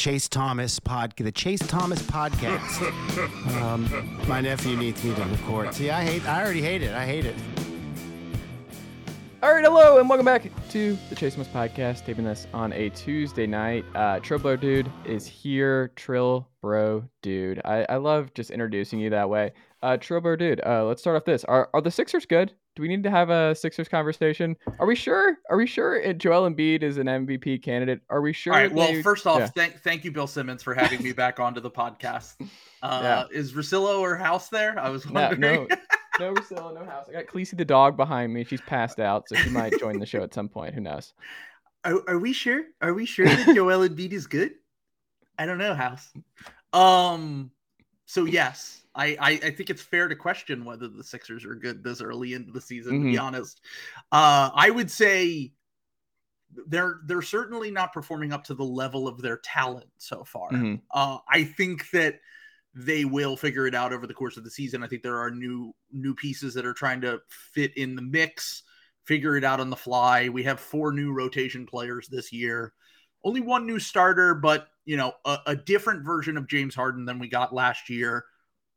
Chase Thomas pod, the Chase Thomas podcast. um, my nephew needs me to record. See, I hate. I already hate it. I hate it. All right, hello, and welcome back to the Chase Thomas podcast. Taping this on a Tuesday night. Uh, Trill Bro Dude is here. Trill Bro Dude. I, I love just introducing you that way. Uh, Trill Bro Dude. Uh, let's start off this. Are are the Sixers good? Do we need to have a Sixers conversation? Are we sure? Are we sure Joel Embiid is an MVP candidate? Are we sure? All right. Well, they- first off, Yeah. thank thank you, Bill Simmons, for having me back onto the podcast. Uh, Yeah. Is Russillo or House there? I was No, wondering. no, no Russillo, no house. I got Khaleesi the dog behind me. She's passed out, so she might join the show at some point. Who knows? Are, are we sure? Are we sure that Joel Embiid is good? I don't know, House. Um. So yes, I, I I think it's fair to question whether the Sixers are good this early into the season. To be Mhm. honest, uh, I would say they're they're certainly not performing up to the level of their talent so far. Mhm. Uh, I think that they will figure it out over the course of the season. I think there are new new pieces that are trying to fit in the mix, figure it out on the fly. We have four new rotation players this year. Only one new starter, but you know, a, a different version of James Harden than we got last year.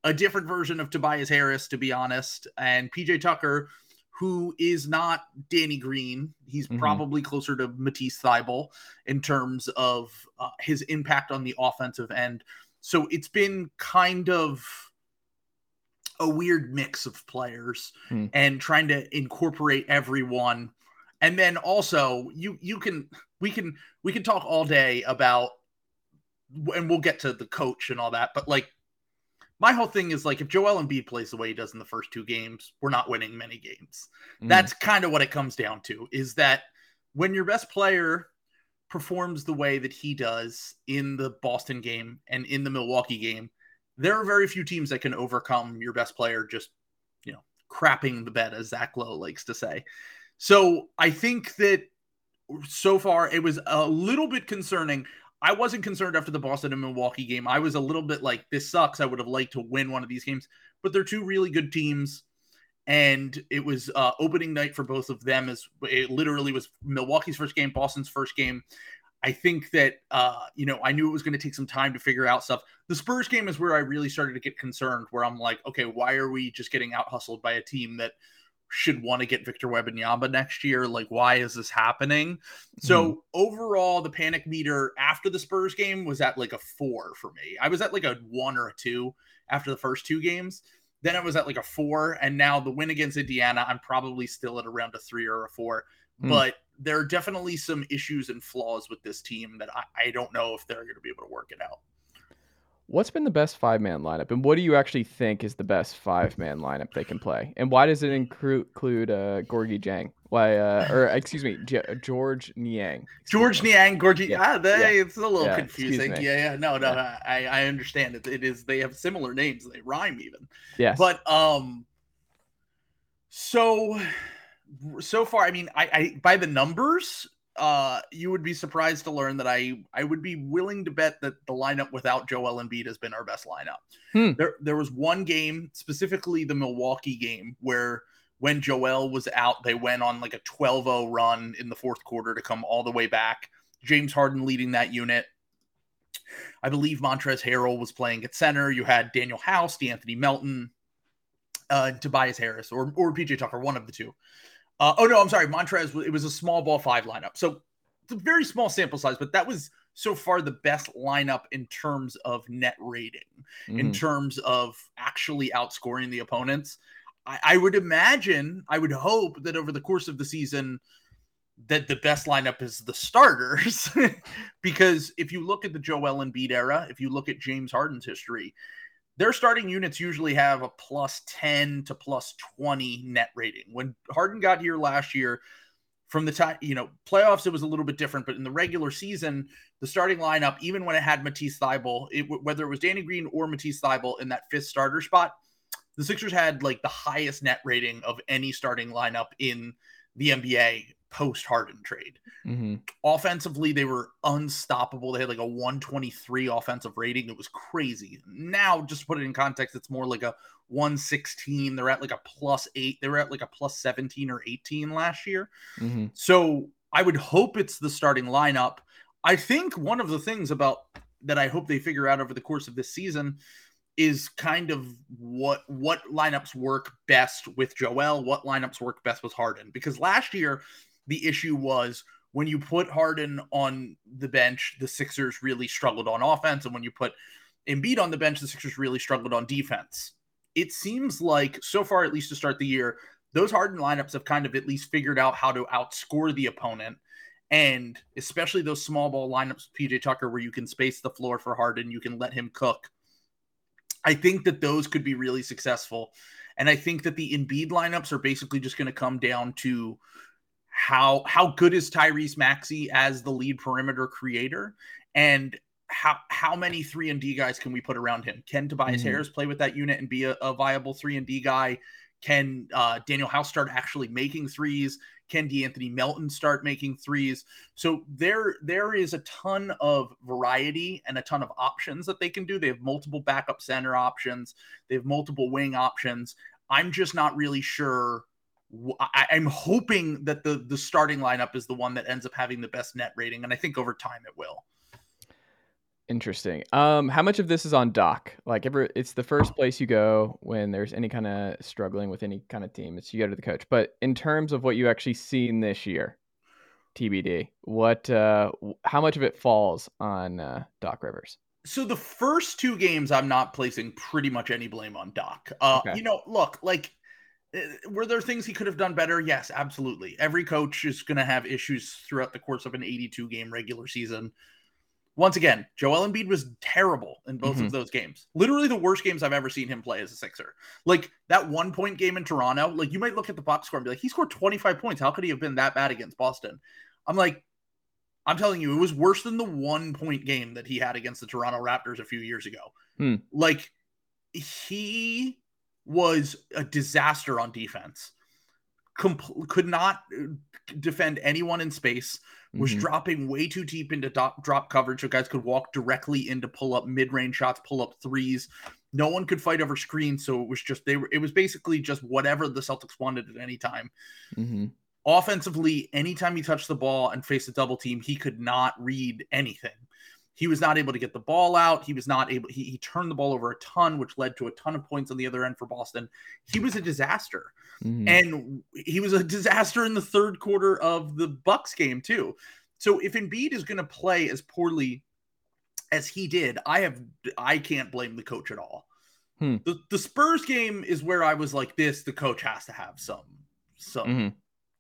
A different version of Tobias Harris, to be honest, and PJ Tucker, who is not Danny Green. He's Mhm. probably closer to Matisse Thybulle in terms of uh, his impact on the offensive end. So it's been kind of a weird mix of players Hmm. and trying to incorporate everyone. And then also you you can we can we can talk all day about and we'll get to the coach and all that, but like my whole thing is like if Joel Embiid plays the way he does in the first two games, we're not winning many games. Mhm. That's kind of what it comes down to is that when your best player performs the way that he does in the Boston game and in the Milwaukee game, there are very few teams that can overcome your best player just, you know, crapping the bed, as Zach Lowe likes to say. So I think that so far it was a little bit concerning. I wasn't concerned after the Boston and Milwaukee game. I was a little bit like, this sucks. I would have liked to win one of these games, but they're two really good teams. And it was uh, opening night for both of them. As it literally was Milwaukee's first game, Boston's first game. I think that uh, you know I knew it was going to take some time to figure out stuff. The Spurs game is where I really started to get concerned. Where I'm like, okay, why are we just getting out hustled by a team that should want to get Victor Wembanyama next year? Like, why is this happening? So overall, the panic meter after the Spurs game was at like a four for me. I was at like a one or a two after the first two games. Then it was at like a four, and now the win against Indiana, I'm probably still at around a three or a four. Hmm. But there are definitely some issues and flaws with this team that I, I don't know if they're going to be able to work it out. What's been the best five man lineup, and what do you actually think is the best five man lineup they can play? And why does it include uh, Gorgie Jang? Why, uh, or excuse me, J- George Niang? George me. Niang, Gorgie, Yeah, ah, they, yeah, it's a little yeah, confusing. Yeah, yeah, no, no. I, I understand it. It is they have similar names, they rhyme even. Yes, But um, so so far, I mean, I, I by the numbers, uh, you would be surprised to learn that I I would be willing to bet that the lineup without Joel Embiid has been our best lineup. Hmm. There there was one game, specifically the Milwaukee game, where when Joel was out, they went on like a 12-0 run in the fourth quarter to come all the way back. James Harden leading that unit. I believe Montrez Harrell was playing at center. You had Danuel House, De'Anthony Melton, uh, Tobias Harris, or or PJ Tucker, one of the two. Uh, oh no, I'm sorry, Montrez. It was a small ball five lineup, so it's a very small sample size, but that was so far the best lineup in terms of net rating, in Mhm. terms of actually outscoring the opponents. I, I would imagine, I would hope that over the course of the season, that the best lineup is the starters, because if you look at the Joel Embiid era, if you look at James Harden's history, their starting units usually have a plus 10 to plus 20 net rating. When Harden got here last year, from the time, you know, playoffs, it was a little bit different, but in the regular season, the starting lineup, even when it had Matisse Thybulle, it, whether it was Danny Green or Matisse Thybulle in that fifth starter spot, the Sixers had like the highest net rating of any starting lineup in the NBA post Harden trade. Mhm. Offensively, they were unstoppable. They had like a 123 offensive rating. It was crazy. Now, just to put it in context, it's more like a 116. They're at like a plus eight. They were at like a plus 17 or 18 last year. Mhm. So I would hope it's the starting lineup. I think one of the things about that I hope they figure out over the course of this season is kind of what what lineups work best with Joel, what lineups work best with Harden. Because last year the issue was when you put Harden on the bench, the Sixers really struggled on offense, and when you put Embiid on the bench, the Sixers really struggled on defense. It seems like so far, at least to start the year, those Harden lineups have kind of at least figured out how to outscore the opponent. And especially those small ball lineups PJ Tucker, where you can space the floor for Harden, you can let him cook. I think that those could be really successful. And I think that the Embiid lineups are basically just going to come down to how how good is Tyrese Maxey as the lead perimeter creator and how how many 3 and D guys can we put around him? Can Tobias mm-hmm. Harris play with that unit and be a, a viable 3 and D guy? Can uh, Danuel House start actually making threes? Can De'Anthony Melton start making threes? So there there is a ton of variety and a ton of options that they can do. They have multiple backup center options. They have multiple wing options. I'm just not really sure. I, I'm hoping that the the starting lineup is the one that ends up having the best net rating, and I think over time it will. Interesting. Um, how much of this is on Doc? Like, ever, it's the first place you go when there's any kind of struggling with any kind of team. It's you go to the coach. But in terms of what you actually seen this year, TBD, what, uh, how much of it falls on uh, Doc Rivers? So the first two games, I'm not placing pretty much any blame on Doc. Uh, okay. You know, look, like, were there things he could have done better? Yes, absolutely. Every coach is going to have issues throughout the course of an 82 game regular season. Once again, Joel Embiid was terrible in both mm-hmm. of those games. Literally the worst games I've ever seen him play as a Sixer. Like that one point game in Toronto, like you might look at the box score and be like, he scored 25 points. How could he have been that bad against Boston? I'm like, I'm telling you, it was worse than the one point game that he had against the Toronto Raptors a few years ago. Hmm. Like he was a disaster on defense. Com- could not uh, defend anyone in space was mm-hmm. dropping way too deep into drop, drop coverage so guys could walk directly into pull up mid range shots, pull up threes. No one could fight over screens, so it was just they were. It was basically just whatever the Celtics wanted at any time. Mm-hmm. Offensively, anytime he touched the ball and faced a double team, he could not read anything. He was not able to get the ball out. He was not able. He, he turned the ball over a ton, which led to a ton of points on the other end for Boston. He was a disaster, mm-hmm. and he was a disaster in the third quarter of the Bucks game too. So if Embiid is going to play as poorly as he did, I have I can't blame the coach at all. Hmm. The the Spurs game is where I was like, this the coach has to have some some mm-hmm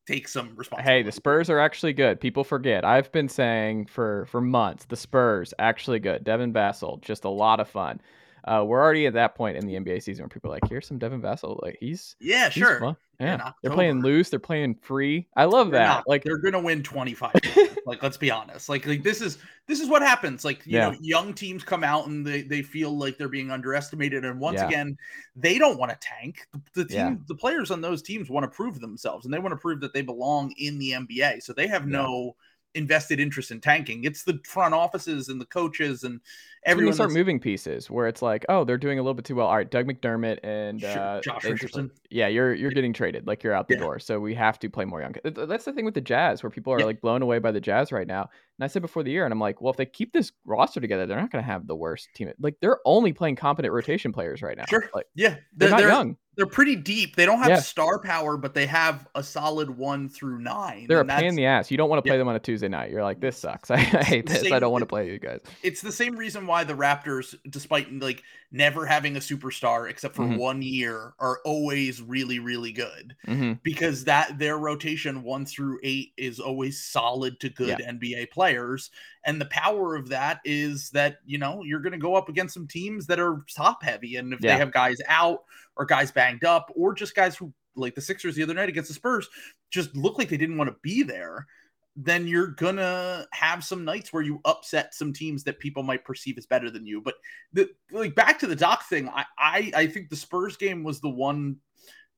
take some responsibility. Hey, the Spurs are actually good. People forget. I've been saying for for months, the Spurs actually good. Devin Vassell, just a lot of fun. Uh, we're already at that point in the NBA season where people are like, here's some Devin Vassell. Like he's yeah, he's sure. Fun. Yeah, they're playing loose. They're playing free. I love they're that. Not. Like they're gonna win 25. like let's be honest. Like like this is this is what happens. Like you yeah. know, young teams come out and they they feel like they're being underestimated. And once yeah. again, they don't want to tank. The, the team, yeah. the players on those teams want to prove themselves and they want to prove that they belong in the NBA. So they have no invested interest in tanking. It's the front offices and the coaches and everyone. you start moving pieces where it's like, oh, they're doing a little bit too well. All right, Doug McDermott and uh, Josh Richardson. Yeah, you're you're getting traded. Like you're out the yeah. door. So we have to play more young. That's the thing with the Jazz, where people are yeah. like blown away by the Jazz right now. And I said before the year, and I'm like, well, if they keep this roster together, they're not going to have the worst team. Like they're only playing competent rotation players right now. Sure. Like, yeah, they're, they're not they're, young they're pretty deep. They don't have yeah. star power, but they have a solid one through nine. They're a pain in the ass. You don't want to play yeah. them on a Tuesday night. You're like, this sucks. I, I hate this. Same, I don't want to play you guys. It's the same reason why the Raptors, despite like never having a superstar except for mm-hmm. one year, are always really, really good mm-hmm. because that their rotation one through eight is always solid to good yeah. NBA players. And the power of that is that you know you're going to go up against some teams that are top heavy, and if they have guys out or guys banged up or just guys who like the Sixers the other night against the Spurs just look like they didn't want to be there, then you're gonna have some nights where you upset some teams that people might perceive as better than you. But the like back to the Doc thing, I I, I think the Spurs game was the one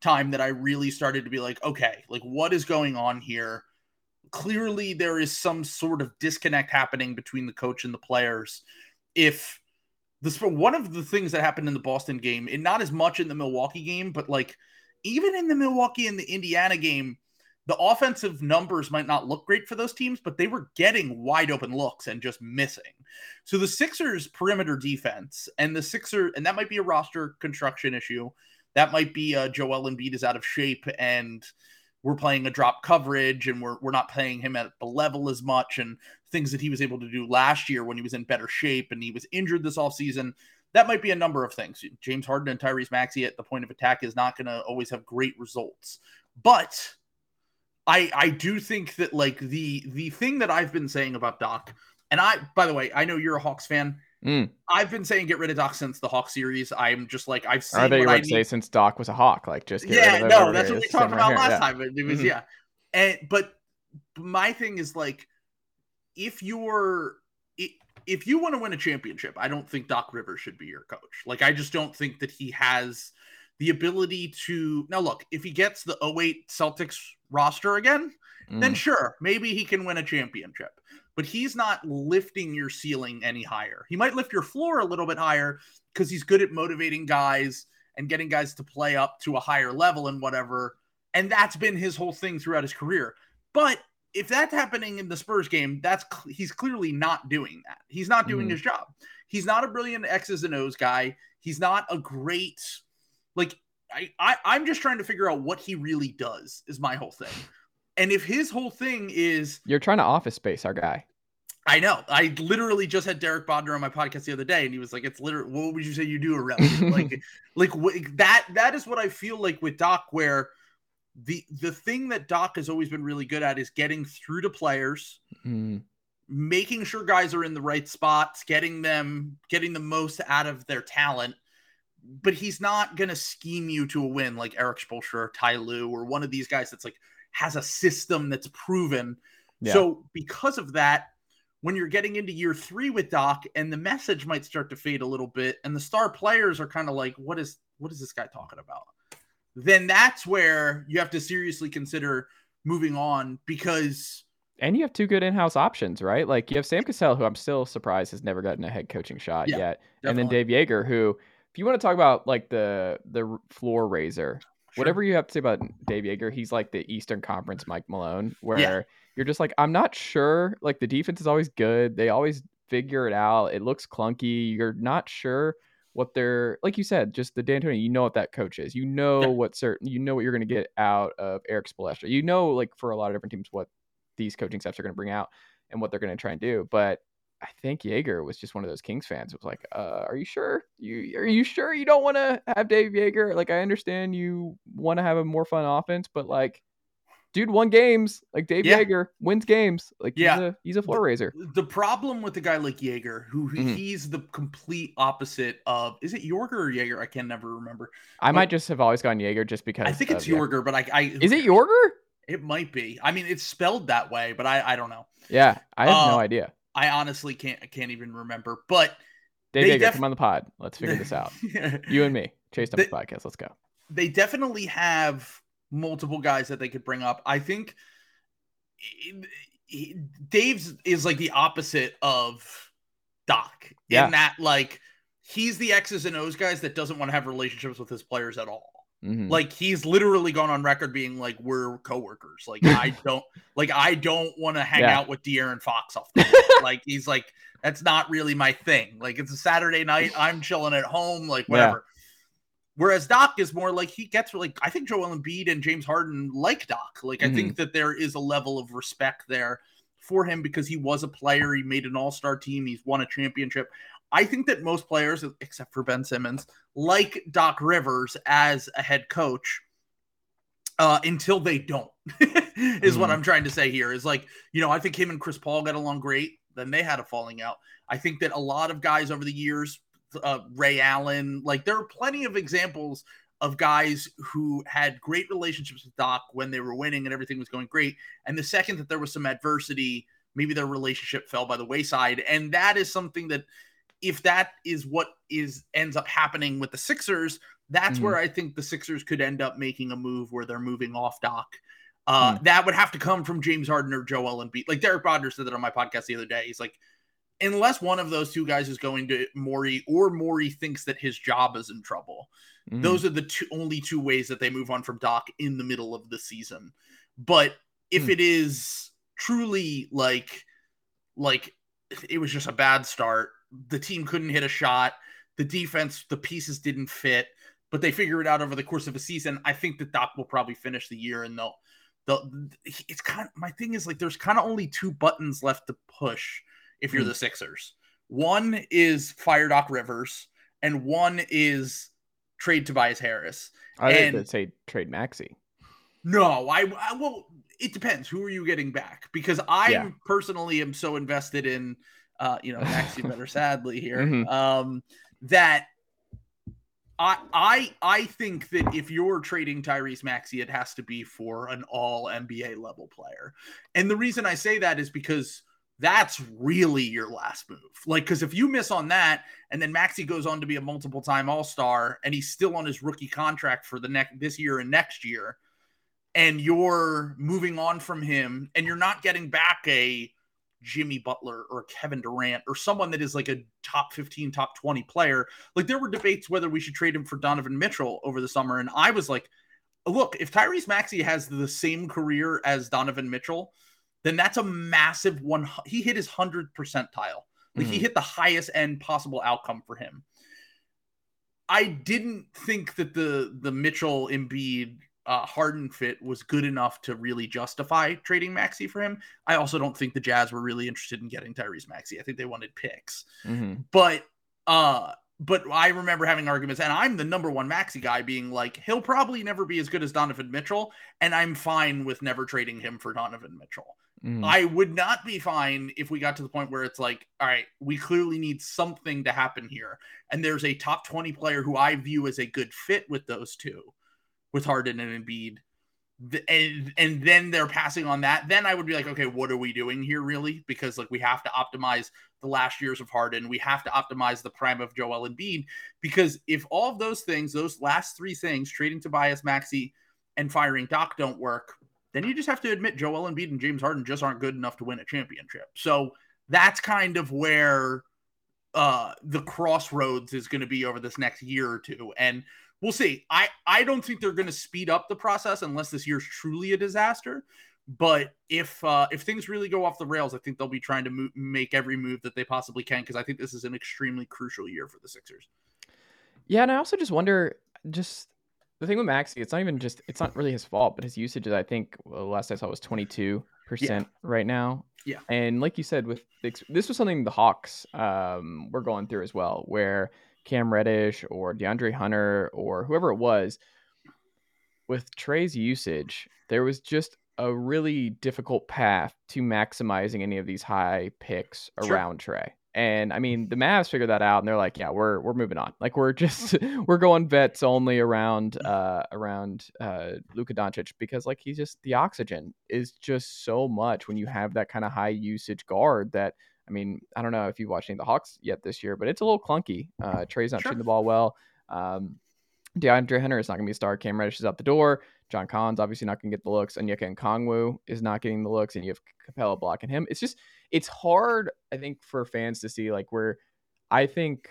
time that I really started to be like, okay, like what is going on here? Clearly, there is some sort of disconnect happening between the coach and the players. If this one of the things that happened in the Boston game, and not as much in the Milwaukee game, but like even in the Milwaukee and the Indiana game, the offensive numbers might not look great for those teams, but they were getting wide open looks and just missing. So the Sixers perimeter defense and the Sixer, and that might be a roster construction issue. That might be uh, Joel Embiid is out of shape and we're playing a drop coverage and we're, we're not playing him at the level as much and things that he was able to do last year when he was in better shape and he was injured this offseason. That might be a number of things. James Harden and Tyrese Maxey at the point of attack is not going to always have great results. But I I do think that like the the thing that I've been saying about Doc, and I by the way, I know you're a Hawks fan. Mm. I've been saying get rid of Doc since the Hawk series. I'm just like I've seen. I bet you would say since Doc was a Hawk, like just get yeah, rid of no, that's what we talked about here, last yeah. time. It, was Mhm. yeah, and but my thing is like if you're if you want to win a championship, I don't think Doc Rivers should be your coach. Like I just don't think that he has the ability to. Now look, if he gets the 08 Celtics roster again, then Mm. sure, maybe he can win a championship. But he's not lifting your ceiling any higher. He might lift your floor a little bit higher because he's good at motivating guys and getting guys to play up to a higher level and whatever. And that's been his whole thing throughout his career. But if that's happening in the Spurs game, that's he's clearly not doing that. He's not doing Mhm. his job. He's not a brilliant X's and O's guy. He's not a great like I, I I'm just trying to figure out what he really does is my whole thing. And if his whole thing is You're trying to office space our guy. I know. I literally just had Derek Bodner on my podcast the other day, and he was like, "It's literally what would you say you do around like, like wh- that? That is what I feel like with Doc, where the the thing that Doc has always been really good at is getting through to players, Mm. making sure guys are in the right spots, getting them getting the most out of their talent. But he's not gonna scheme you to a win like Erik Spoelstra or Ty Lue or one of these guys that's like has a system that's proven. Yeah. So because of that, when you're getting into year three with Doc and the message might start to fade a little bit, and the star players are kind of like, what is what is this guy talking about? Then that's where you have to seriously consider moving on because And you have two good in-house options, right? Like you have Sam Cassell, who I'm still surprised has never gotten a head coaching shot Yeah, yet, and then. Dave Yeager, who, if you want to talk about like the the floor raiser, Sure. whatever you have to say about Dave Yeager, he's like the Eastern Conference Mike Malone, where you're just like, I'm not sure. Like the defense is always good. They always figure it out. It looks clunky. You're not sure what they're like you said, just the D'Antoni, you know what that coach is. You know Yeah. what certain you know what you're gonna get out of Erik Spoelstra. You know, like for a lot of different teams, what these coaching staffs are gonna bring out and what they're gonna try and do. But I think Jaeger was just one of those Kings fans. It was like, uh, are you sure? You are you sure you don't want to have Dave Jaeger? Like, I understand you want to have a more fun offense, but like, dude won games. Like Dave Yeah. Yeager wins games. Like, Yeah. he's a he's a floor raiser. the problem with the guy like Jaeger, who Mhm. he's the complete opposite of is it Yorger or Jaeger? I can never remember. I but- might just have always gone Yeager just because I think it's. Yorger, but I, I Is it Yorger? It might be. I mean, it's spelled that way, but I, I don't know. Yeah, I have no Uh, idea. I honestly can't I can't even remember. But Dave Yeager, def- come on the pod. Let's figure this out. You and me, Chase They- podcast. Let's go. they definitely have multiple guys that they could bring up. I think Dave's is like the opposite of Doc Yeah. in that like he's the X's and O's guys that doesn't want to have relationships with his players at all. Mhm. Like he's literally gone on record being like, "We're coworkers." Like I don't like I don't want to hang Yeah. out with De'Aaron Fox off like he's like that's not really my thing. Like it's a Saturday night, I'm chilling at home, like Yeah. whatever. Whereas Doc is more like he gets like I think Joel Embiid and James Harden like Doc. Like I Mm-hmm. think that there is a level of respect there for him because he was a player. He made an All Star team. He's won a championship. I think that most players, except for Ben Simmons, like Doc Rivers as a head coach uh, until they don't, is what Mhm. I'm trying to say here. Is like, you know, I think him and Chris Paul got along great. Then they had a falling out. I think that a lot of guys over the years, uh, Ray Allen, like there are plenty of examples of guys who had great relationships with Doc when they were winning and everything was going great. And the second that there was some adversity, maybe their relationship fell by the wayside. And that is something that if that is what is ends up happening with the Sixers, that's Mhm. where I think the Sixers could end up making a move where they're moving off Doc. Uh, That would have to come from James Harden or Joel Embiid. Like Derek Bodner said that on my podcast the other day. He's like, unless one of those two guys is going to Morey or Morey thinks that his job is in trouble, Mhm. those are the two only two ways that they move on from Doc in the middle of the season. But if Hmm. it is truly like like it was just a bad start, the team couldn't hit a shot, the defense, the pieces didn't fit, but they figure it out over the course of a season. I think that Doc will probably finish the year and they'll they'll it's kind of my thing is like there's kind of only two buttons left to push if you're Hmm. the Sixers. One is fire Doc Rivers, and one is trade Tobias Harris. I And- they'd say trade Maxey. No, I, I well, it depends. Who are you getting back? Because I Yeah. personally am so invested in, uh, you know, Maxey better sadly here, Mhm. um, that I I I think that if you're trading Tyrese Maxey, it has to be for an all NBA level player. And the reason I say that is because that's really your last move. Like, because if you miss on that, and then Maxey goes on to be a multiple time All Star, and he's still on his rookie contract for the next this year and next year, and you're moving on from him, and you're not getting back a Jimmy Butler or Kevin Durant or someone that is like a top 15, top 20 player. Like there were debates whether we should trade him for Donovan Mitchell over the summer. And I was like, look, if Tyrese Maxey has the same career as Donovan Mitchell, then that's a massive one. He hit his 100 percentile. Like he Mhm. hit the highest end possible outcome for him. I didn't think that the the Mitchell Embiid uh, Harden fit was good enough to really justify trading Maxey for him. I also don't think the Jazz were really interested in getting Tyrese Maxey. I think they wanted picks. Mhm. But uh but I remember having arguments, and I'm the number one Maxey guy being like, he'll probably never be as good as Donovan Mitchell, and I'm fine with never trading him for Donovan Mitchell. Mhm. I would not be fine if we got to the point where it's like, all right, we clearly need something to happen here. And there's a top 20 player who I view as a good fit with those two, with Harden and Embiid. And, and then they're passing on that. Then I would be like, okay, what are we doing here really? Because like we have to optimize the last years of Harden. We have to optimize the prime of Joel Embiid. Because if all of those things, those last three things, trading Tobias Maxey and firing Doc don't work, then you just have to admit Joel Embiid and James Harden just aren't good enough to win a championship. So that's kind of where uh the crossroads is going to be over this next year or two and we'll see i i don't think they're going to speed up the process unless this year's truly a disaster but if uh if things really go off the rails i think they'll be trying to mo- make every move that they possibly can because i think this is an extremely crucial year for the sixers Yeah, and I also just wonder, just the thing with Maxey, it's not even just, it's not really his fault, but his usage is, I think, well, last I saw was 22% right now. Yeah. And like you said, with the this was something the Hawks um, were going through as well, where Cam Reddish or DeAndre Hunter or whoever it was, with Trae's usage, there was just a really difficult path to maximizing any of these high picks Sure. around Trae. And I mean, the Mavs figured that out, and they're like, "Yeah, we're we're moving on. Like, we're just we're going vets only around uh around uh Luka Doncic because like he's just the oxygen is just so much when you have that kind of high usage guard that I mean, I don't know if you've watched any of the Hawks yet this year, but it's a little clunky. Uh, Trae's not Sure. shooting the ball well. Um, DeAndre Hunter is not going to be a star. Cam Reddish is out the door. John Collins obviously not going to get the looks. and Onyeka Okongwu is not getting the looks, and you have Capela blocking him. It's just it's hard, I think, for fans to see like where I think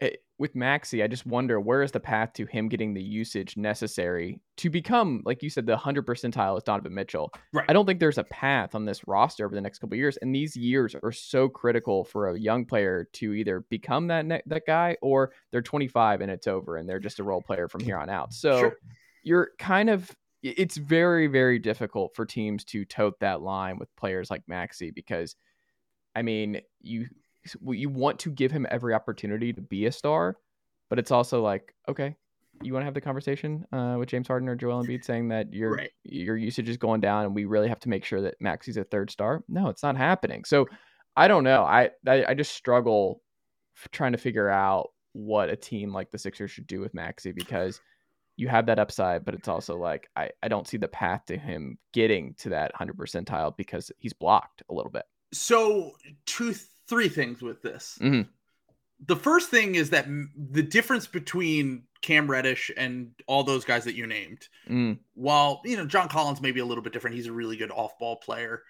it, with Maxey, I just wonder where is the path to him getting the usage necessary to become, like you said, the hundred percentile is Donovan Mitchell. Right. I don't think there's a path on this roster over the next couple of years, and these years are so critical for a young player to either become that ne- that guy or they're 25 and it's over and they're just a role player from here on out. So Sure. you're kind of it's very very difficult for teams to tote that line with players like Maxey because I mean you you want to give him every opportunity to be a star, but it's also like okay, you want to have the conversation uh, with James Harden or Joel Embiid saying that your Right. your usage is going down and we really have to make sure that Maxey's a third star. No, it's not happening. So I don't know. I I, I just struggle trying to figure out what a team like the Sixers should do with Maxey because you have that upside, but it's also like I, I don't see the path to him getting to that 100 percentile because he's blocked a little bit. So, two, three things with this. Mhm. The first thing is that the difference between Cam Reddish and all those guys that you named, Mm, while you know John Collins may be a little bit different, he's a really good off-ball player.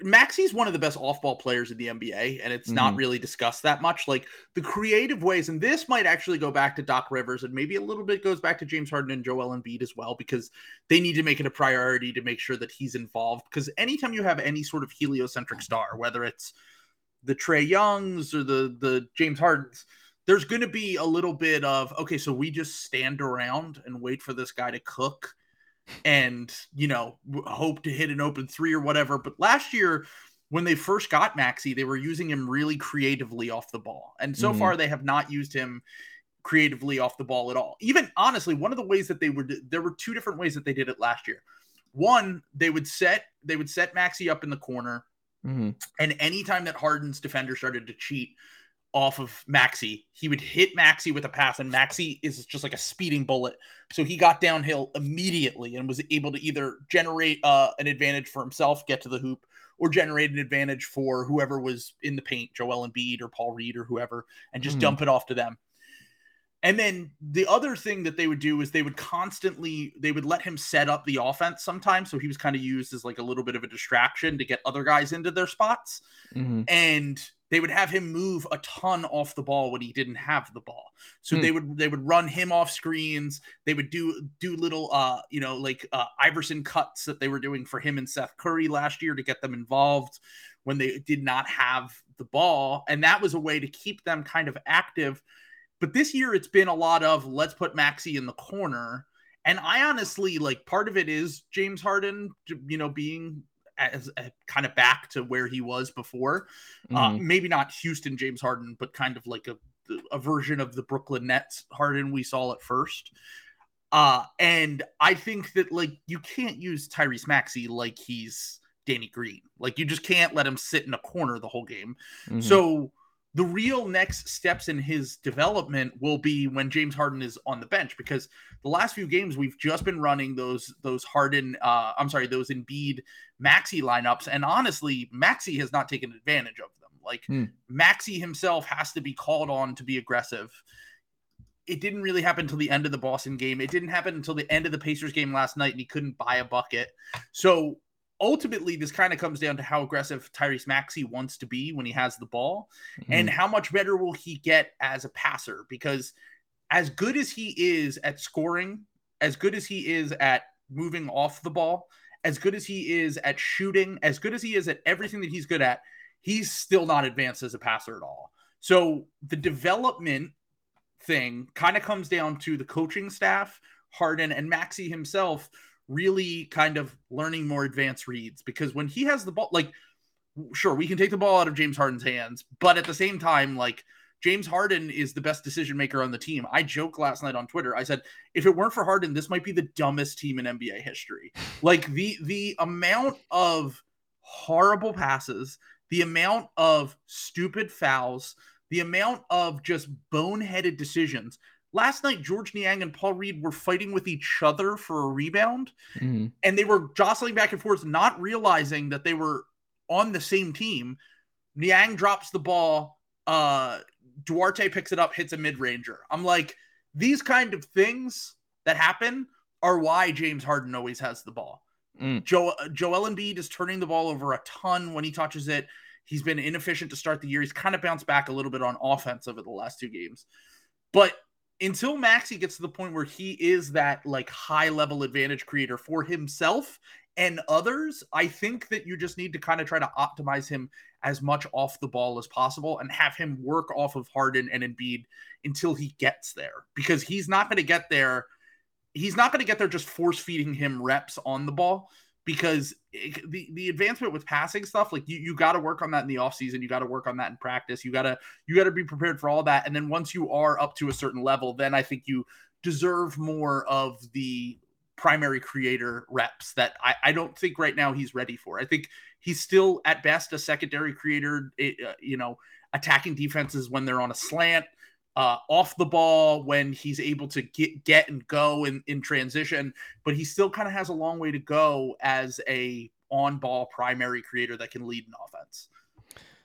Maxey's one of the best off ball players in the NBA, and it's mm-hmm. not really discussed that much. Like the creative ways, and this might actually go back to Doc Rivers, and maybe a little bit goes back to James Harden and Joel Embiid as well, because they need to make it a priority to make sure that he's involved. Because anytime you have any sort of heliocentric star, whether it's the Trae Youngs or the the James Hardens, there's going to be a little bit of okay, so we just stand around and wait for this guy to cook and you know hope to hit an open three or whatever. But last year, when they first got Maxey, they were using him really creatively off the ball, and so mm-hmm. far they have not used him creatively off the ball at all. Even honestly, one of the ways that they were there were two different ways that they did it last year. One, they would set they would set Maxey up in the corner, mm-hmm. and anytime that Harden's defender started to cheat, off of Maxey, He would hit Maxey with a pass, and Maxey is just like a speeding bullet. So he got downhill immediately and was able to either generate uh, an advantage for himself, get to the hoop, or generate an advantage for whoever was in the paint, Joel Embiid or Paul Reed or whoever, and just mm. dump it off to them. And then the other thing that they would do is they would constantly they would let him set up the offense sometimes, so he was kind of used as like a little bit of a distraction to get other guys into their spots. Mm-hmm. And they would have him move a ton off the ball when he didn't have the ball. So hmm. they would they would run him off screens. They would do do little uh you know like uh, Iverson cuts that they were doing for him and Seth Curry last year to get them involved when they did not have the ball, and that was a way to keep them kind of active. But this year it's been a lot of let's put Maxey in the corner. And I honestly like part of it is James Harden, you know, being as a, kind of back to where he was before. Mm-hmm. Uh, maybe not Houston James Harden, but kind of like a a version of the Brooklyn Nets Harden we saw at first. Uh, and I think that like you can't use Tyrese Maxey like he's Danny Green. Like you just can't let him sit in a corner the whole game. Mm-hmm. So the real next steps in his development will be when James Harden is on the bench because the last few games we've just been running those those Harden uh I'm sorry those Embiid Maxey lineups and honestly Maxey has not taken advantage of them. Like hmm. Maxey himself has to be called on to be aggressive. It didn't really happen until the end of the Boston game. It didn't happen until the end of the Pacers game last night and he couldn't buy a bucket. So ultimately this kind of comes down to how aggressive Tyrese Maxey wants to be when he has the ball mm-hmm. and how much better will he get as a passer because as good as he is at scoring, as good as he is at moving off the ball, as good as he is at shooting, as good as he is at everything that he's good at, he's still not advanced as a passer at all. So the development thing kind of comes down to the coaching staff, Harden and Maxey himself really kind of learning more advanced reads because when he has the ball, like, sure, we can take the ball out of James Harden's hands, but at the same time, like, James Harden is the best decision maker on the team. I joked last night on Twitter. I said, if it weren't for Harden, this might be the dumbest team in NBA history. Like the the amount of horrible passes, the amount of stupid fouls, the amount of just boneheaded decisions last night George Niang and Paul Reed were fighting with each other for a rebound mm-hmm. and they were jostling back and forth not realizing that they were on the same team. Niang drops the ball uh Duarte picks it up hits a mid-ranger. I'm like these kind of things that happen are why James Harden always has the ball. Mm. Joe Joel Embiid is turning the ball over a ton when he touches it. He's been inefficient to start the year. He's kind of bounced back a little bit on offense over the last two games. But until Maxey gets to the point where he is that like high level advantage creator for himself and others, I think that you just need to kind of try to optimize him as much off the ball as possible and have him work off of Harden and Embiid until he gets there because he's not going to get there. He's not going to get there just force feeding him reps on the ball because it, the the advancement with passing stuff like you, you got to work on that in the offseason you got to work on that in practice you got to you got to be prepared for all that and then once you are up to a certain level then i think you deserve more of the primary creator reps that I, I don't think right now he's ready for. I think he's still at best a secondary creator eh, uh, you know attacking defenses when they're on a slant uh, off the ball when he's able to get get and go in, in transition, but he still kind of has a long way to go as a on ball primary creator that can lead an offense.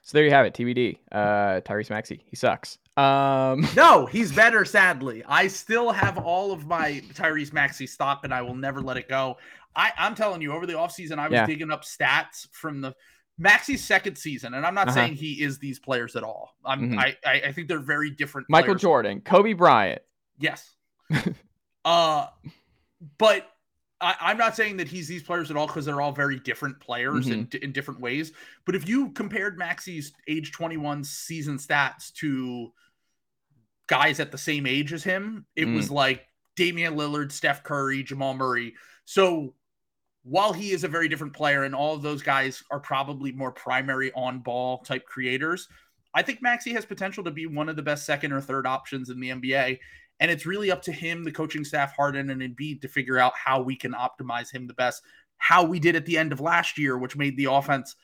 So there you have it. TBD. Uh, Tyrese Maxey. He sucks. Um, no, he's better. Sadly, I still have all of my Tyrese Maxey stock, and I will never let it go. I, I'm telling you, over the offseason, I was Yeah. digging up stats from the Maxey's second season, and I'm not Uh-huh. saying he is these players at all. I'm, Mhm. I, I, I think they're very different. Michael players. Jordan, Kobe Bryant. Yes. uh, but I, I'm not saying that he's these players at all because they're all very different players in, in different ways. But if you compared Maxey's age 21 season stats to guys at the same age as him, it Mm. was like Damian Lillard, Steph Curry, Jamal Murray. So while he is a very different player and all of those guys are probably more primary on ball type creators, I think Maxey has potential to be one of the best second or third options in the NBA. And it's really up to him, the coaching staff, Harden and Embiid, to figure out how we can optimize him the best. How we did at the end of last year, which made the offense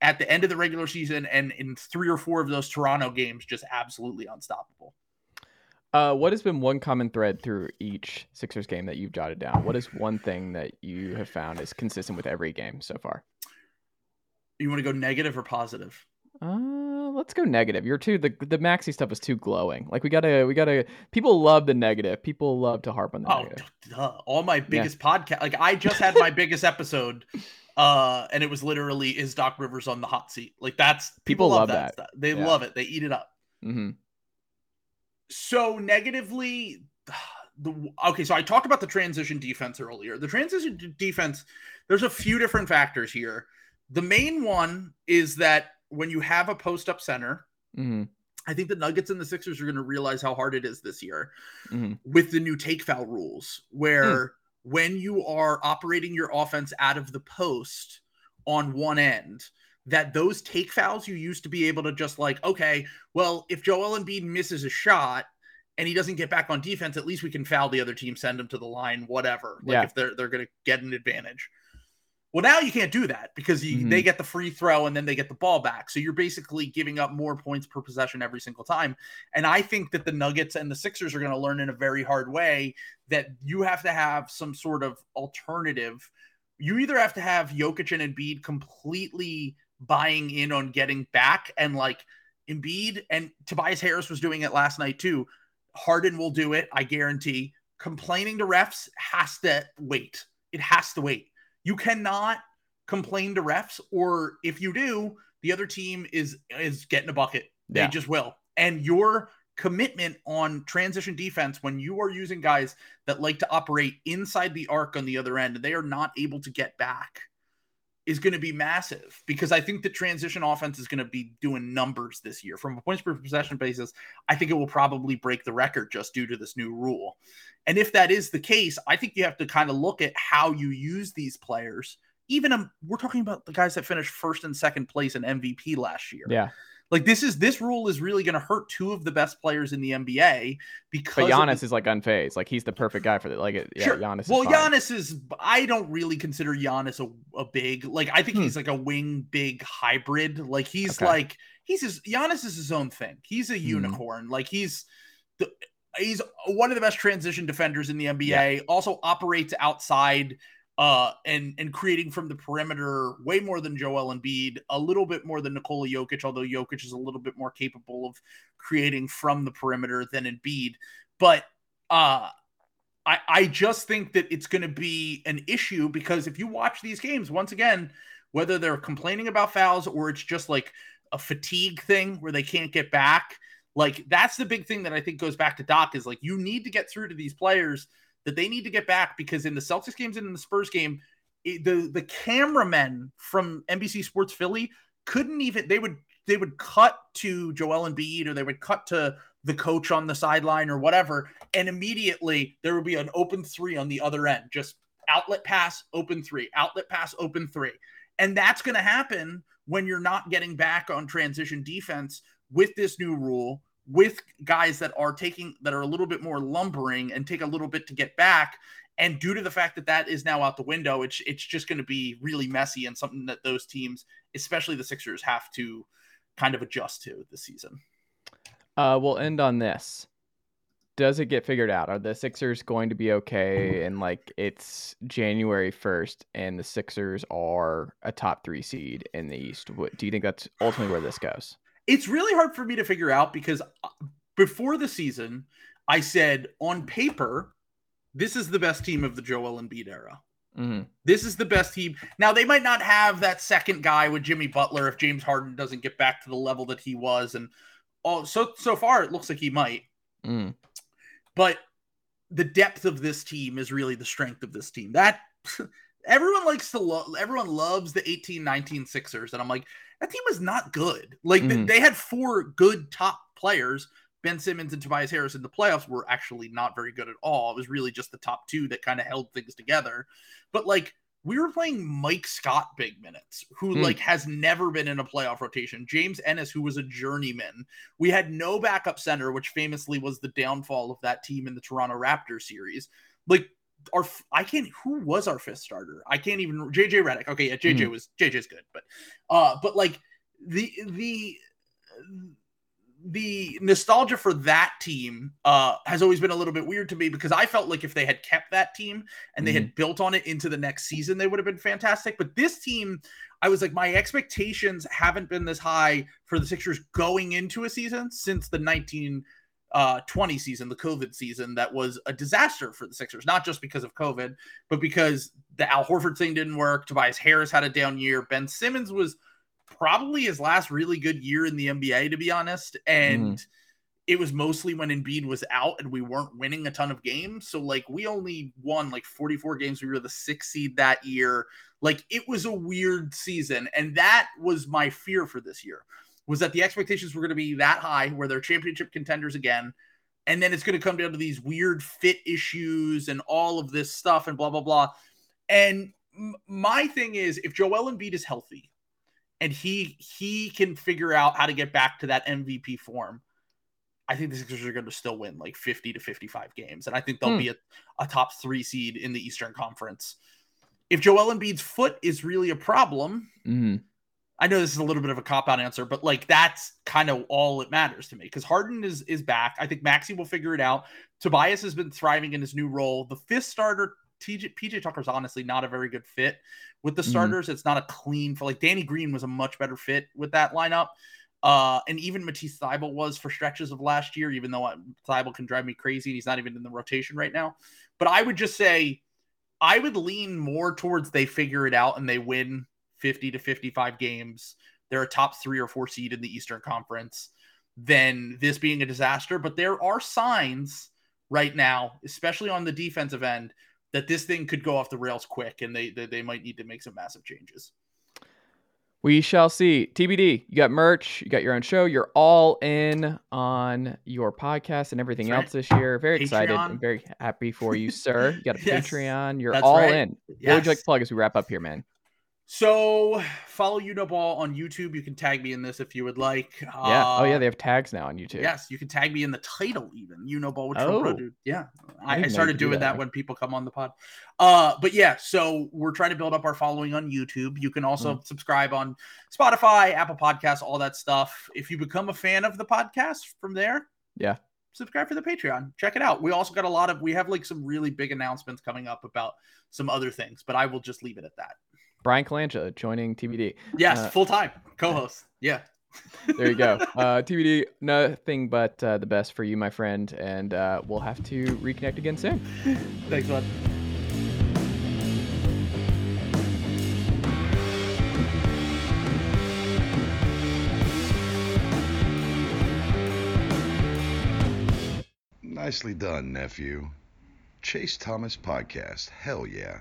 at the end of the regular season and in three or four of those Toronto games just absolutely unstoppable. Uh, what has been one common thread through each Sixers game that you've jotted down? What is one thing that you have found is consistent with every game so far? You want to go negative or positive? Uh, let's go negative. You're too the the Maxey stuff is too glowing. Like we gotta we gotta. People love the negative. People love to harp on the Oh, negative. duh. all my biggest podcast. Like I just had my biggest episode, uh, and it was literally is Doc Rivers on the hot seat. Like that's People love, love that. that. They Yeah. love it. They eat it up. hmm So negatively, the okay. So I talked about the transition defense earlier. The transition d- defense. There's a few different factors here. The main one is that when you have a post up center, hmm I think the Nuggets and the Sixers are going to realize how hard it is this year. hmm with the new take foul rules where when you are operating your offense out of the post on one end that those take fouls you used to be able to just like okay well if Joel Embiid misses a shot and he doesn't get back on defense at least we can foul the other team send him to the line whatever like Yeah. if they're they're going to get an advantage well now you can't do that because you, Mhm. they get the free throw and then they get the ball back so you're basically giving up more points per possession every single time and I think that the Nuggets and the Sixers are going to learn in a very hard way that you have to have some sort of alternative. You either have to have Jokic and Embiid completely buying in on getting back, and like Embiid and Tobias Harris was doing it last night too. Harden will do it, I guarantee. Complaining to refs has to wait. It has to wait. You cannot complain to refs, or if you do, the other team is is getting a bucket. They just will. And your commitment on transition defense when you are using guys that like to operate inside the arc on the other end and they are not able to get back is going to be massive because I think the transition offense is going to be doing numbers this year from a points per possession basis. I think it will probably break the record just due to this new rule. And if that is the case, I think you have to kind of look at how you use these players. Even um, we're talking about the guys that finished first and second place in MVP last year. Yeah, Like this is this rule is really going to hurt two of the best players in the NBA because but Giannis the- is like unfazed. Like he's the perfect guy for that. Like yeah, Sure. Giannis. well, is. Giannis is. I don't really consider Giannis a, a big. Like I think Hmm. he's like a wing big hybrid. Like he's Okay. like he's his Giannis is his own thing. He's a Hmm. unicorn. Like he's the he's one of the best transition defenders in the NBA. Also operates outside uh and and creating from the perimeter way more than Joel Embiid, a little bit more than Nikola Jokic, although Jokic is a little bit more capable of creating from the perimeter than Embiid. But uh I, I just think that it's going to be an issue because if you watch these games, once again, whether they're complaining about fouls or it's just like a fatigue thing where they can't get back, like that's the big thing that I think goes back to Doc is like you need to get through to these players that they need to get back because in the Celtics games and in the Spurs game, it, the the cameramen from NBC Sports Philly couldn't even they would they would cut to Joel Embiid or they would cut to the coach on the sideline or whatever, and immediately there would be an open three on the other end, just outlet pass, open three, outlet pass, open three. And that's going to happen when you're not getting back on transition defense with this new rule, with guys that are taking that are a little bit more lumbering and take a little bit to get back. And due to the fact that that is now out the window, it's it's just going to be really messy and something that those teams, especially the Sixers, have to kind of adjust to this season. Uh, we'll end on this. does it get figured out? Are the Sixers going to be okay? And like it's January first, and the Sixers are a top three seed in the East. What do you think that's ultimately where this goes? It's really hard for me to figure out because uh, before the season, I said on paper, this is the best team of the Joel Embiid era. Mm-hmm. This is the best team. Now they might not have that second guy with Jimmy Butler if James Harden doesn't get back to the level that he was, and all so so far it looks like he might. Mm. But the depth of this team is really the strength of this team. That everyone likes to love. Everyone loves the 18, 19 Sixers, and I'm like that team was not good. Like Mhm. they, they had four good top players. Ben Simmons and Tobias Harris in the playoffs were actually not very good at all. It was really just the top two that kind of held things together. But like we were playing Mike Scott big minutes, who Hmm. like has never been in a playoff rotation. James Ennis, who was a journeyman. We had no backup center, which famously was the downfall of that team in the Toronto Raptors series. Like our, I can't. Who was our fifth starter? I can't even. JJ Redick. Okay, yeah, JJ Hmm. was JJ's good, but uh, but like the the the nostalgia for that team uh has always been a little bit weird to me because I felt like if they had kept that team and they had built on it into the next season, they would have been fantastic. But this team, I was like, my expectations haven't been this high for the Sixers going into a season since the 19 uh 20 season, the COVID season, that was a disaster for the Sixers, not just because of COVID, but because the Al Horford thing didn't work. Tobias Harris had a down year. Ben Simmons was probably his last really good year in the NBA, to be honest. And it was mostly when Embiid was out and we weren't winning a ton of games. So, like, we only won like 44 games. We were the sixth seed that year. Like, it was a weird season. And that was my fear for this year was that the expectations were going to be that high where they're championship contenders again. And then it's going to come down to these weird fit issues and all of this stuff and blah, blah, blah. And my thing is if Joel Embiid is healthy and he he can figure out how to get back to that MVP form, I think the Sixers are going to still win like 50 to 55 games. And I think they'll Hmm. be a, a top three seed in the Eastern Conference. If Joel Embiid's foot is really a problem, hmm I know this is a little bit of a cop out answer, but like that's kind of all that matters to me because Harden is is back. I think Maxey will figure it out. Tobias has been thriving in his new role. The fifth starter, TJ, PJ Tucker's honestly not a very good fit with the Mhm. starters. It's not a clean for like Danny Green was a much better fit with that lineup. Uh, and even Matisse Thybulle was for stretches of last year, even though uh, Thybulle can drive me crazy and he's not even in the rotation right now. But I would just say I would lean more towards they figure it out and they win 50 to 55 games. They're a top three or four seed in the Eastern Conference Then this being a disaster. But there are signs right now, especially on the defensive end, that this thing could go off the rails quick and they they, they might need to make some massive changes. We shall see. TBD. You got merch. You got your own show. You're all in on your podcast and everything That's else this year. Very excited Patreon. and very happy for you, sir. You got a Yes, Patreon. You're that's all right. in. What would you like to plug as we wrap up here, man? So follow You Know Ball on YouTube. You can tag me in this if you would like. Yeah. oh yeah, Uh, they have tags now on YouTube. Yes, you can tag me in the title even. You know, Ball with Oh. Pro Dude. Yeah, I I, I didn't know you started do doing that. that when people come on the pod. Uh, but yeah, so we're trying to build up our following on YouTube. You can also Mm. subscribe on Spotify, Apple Podcasts, all that stuff. If you become a fan of the podcast from there, Yeah. subscribe for the Patreon. Check it out. We also got a lot of we have like some really big announcements coming up about some other things, but I will just leave it at that. Brian Kalanja joining TBD. Yes, Uh, full time co-host. Yeah. There you go. Uh, TBD, nothing but uh, the best for you, my friend, and uh, we'll have to reconnect again soon. Thanks, bud. Nicely done, nephew. Chase Thomas Podcast. Hell yeah.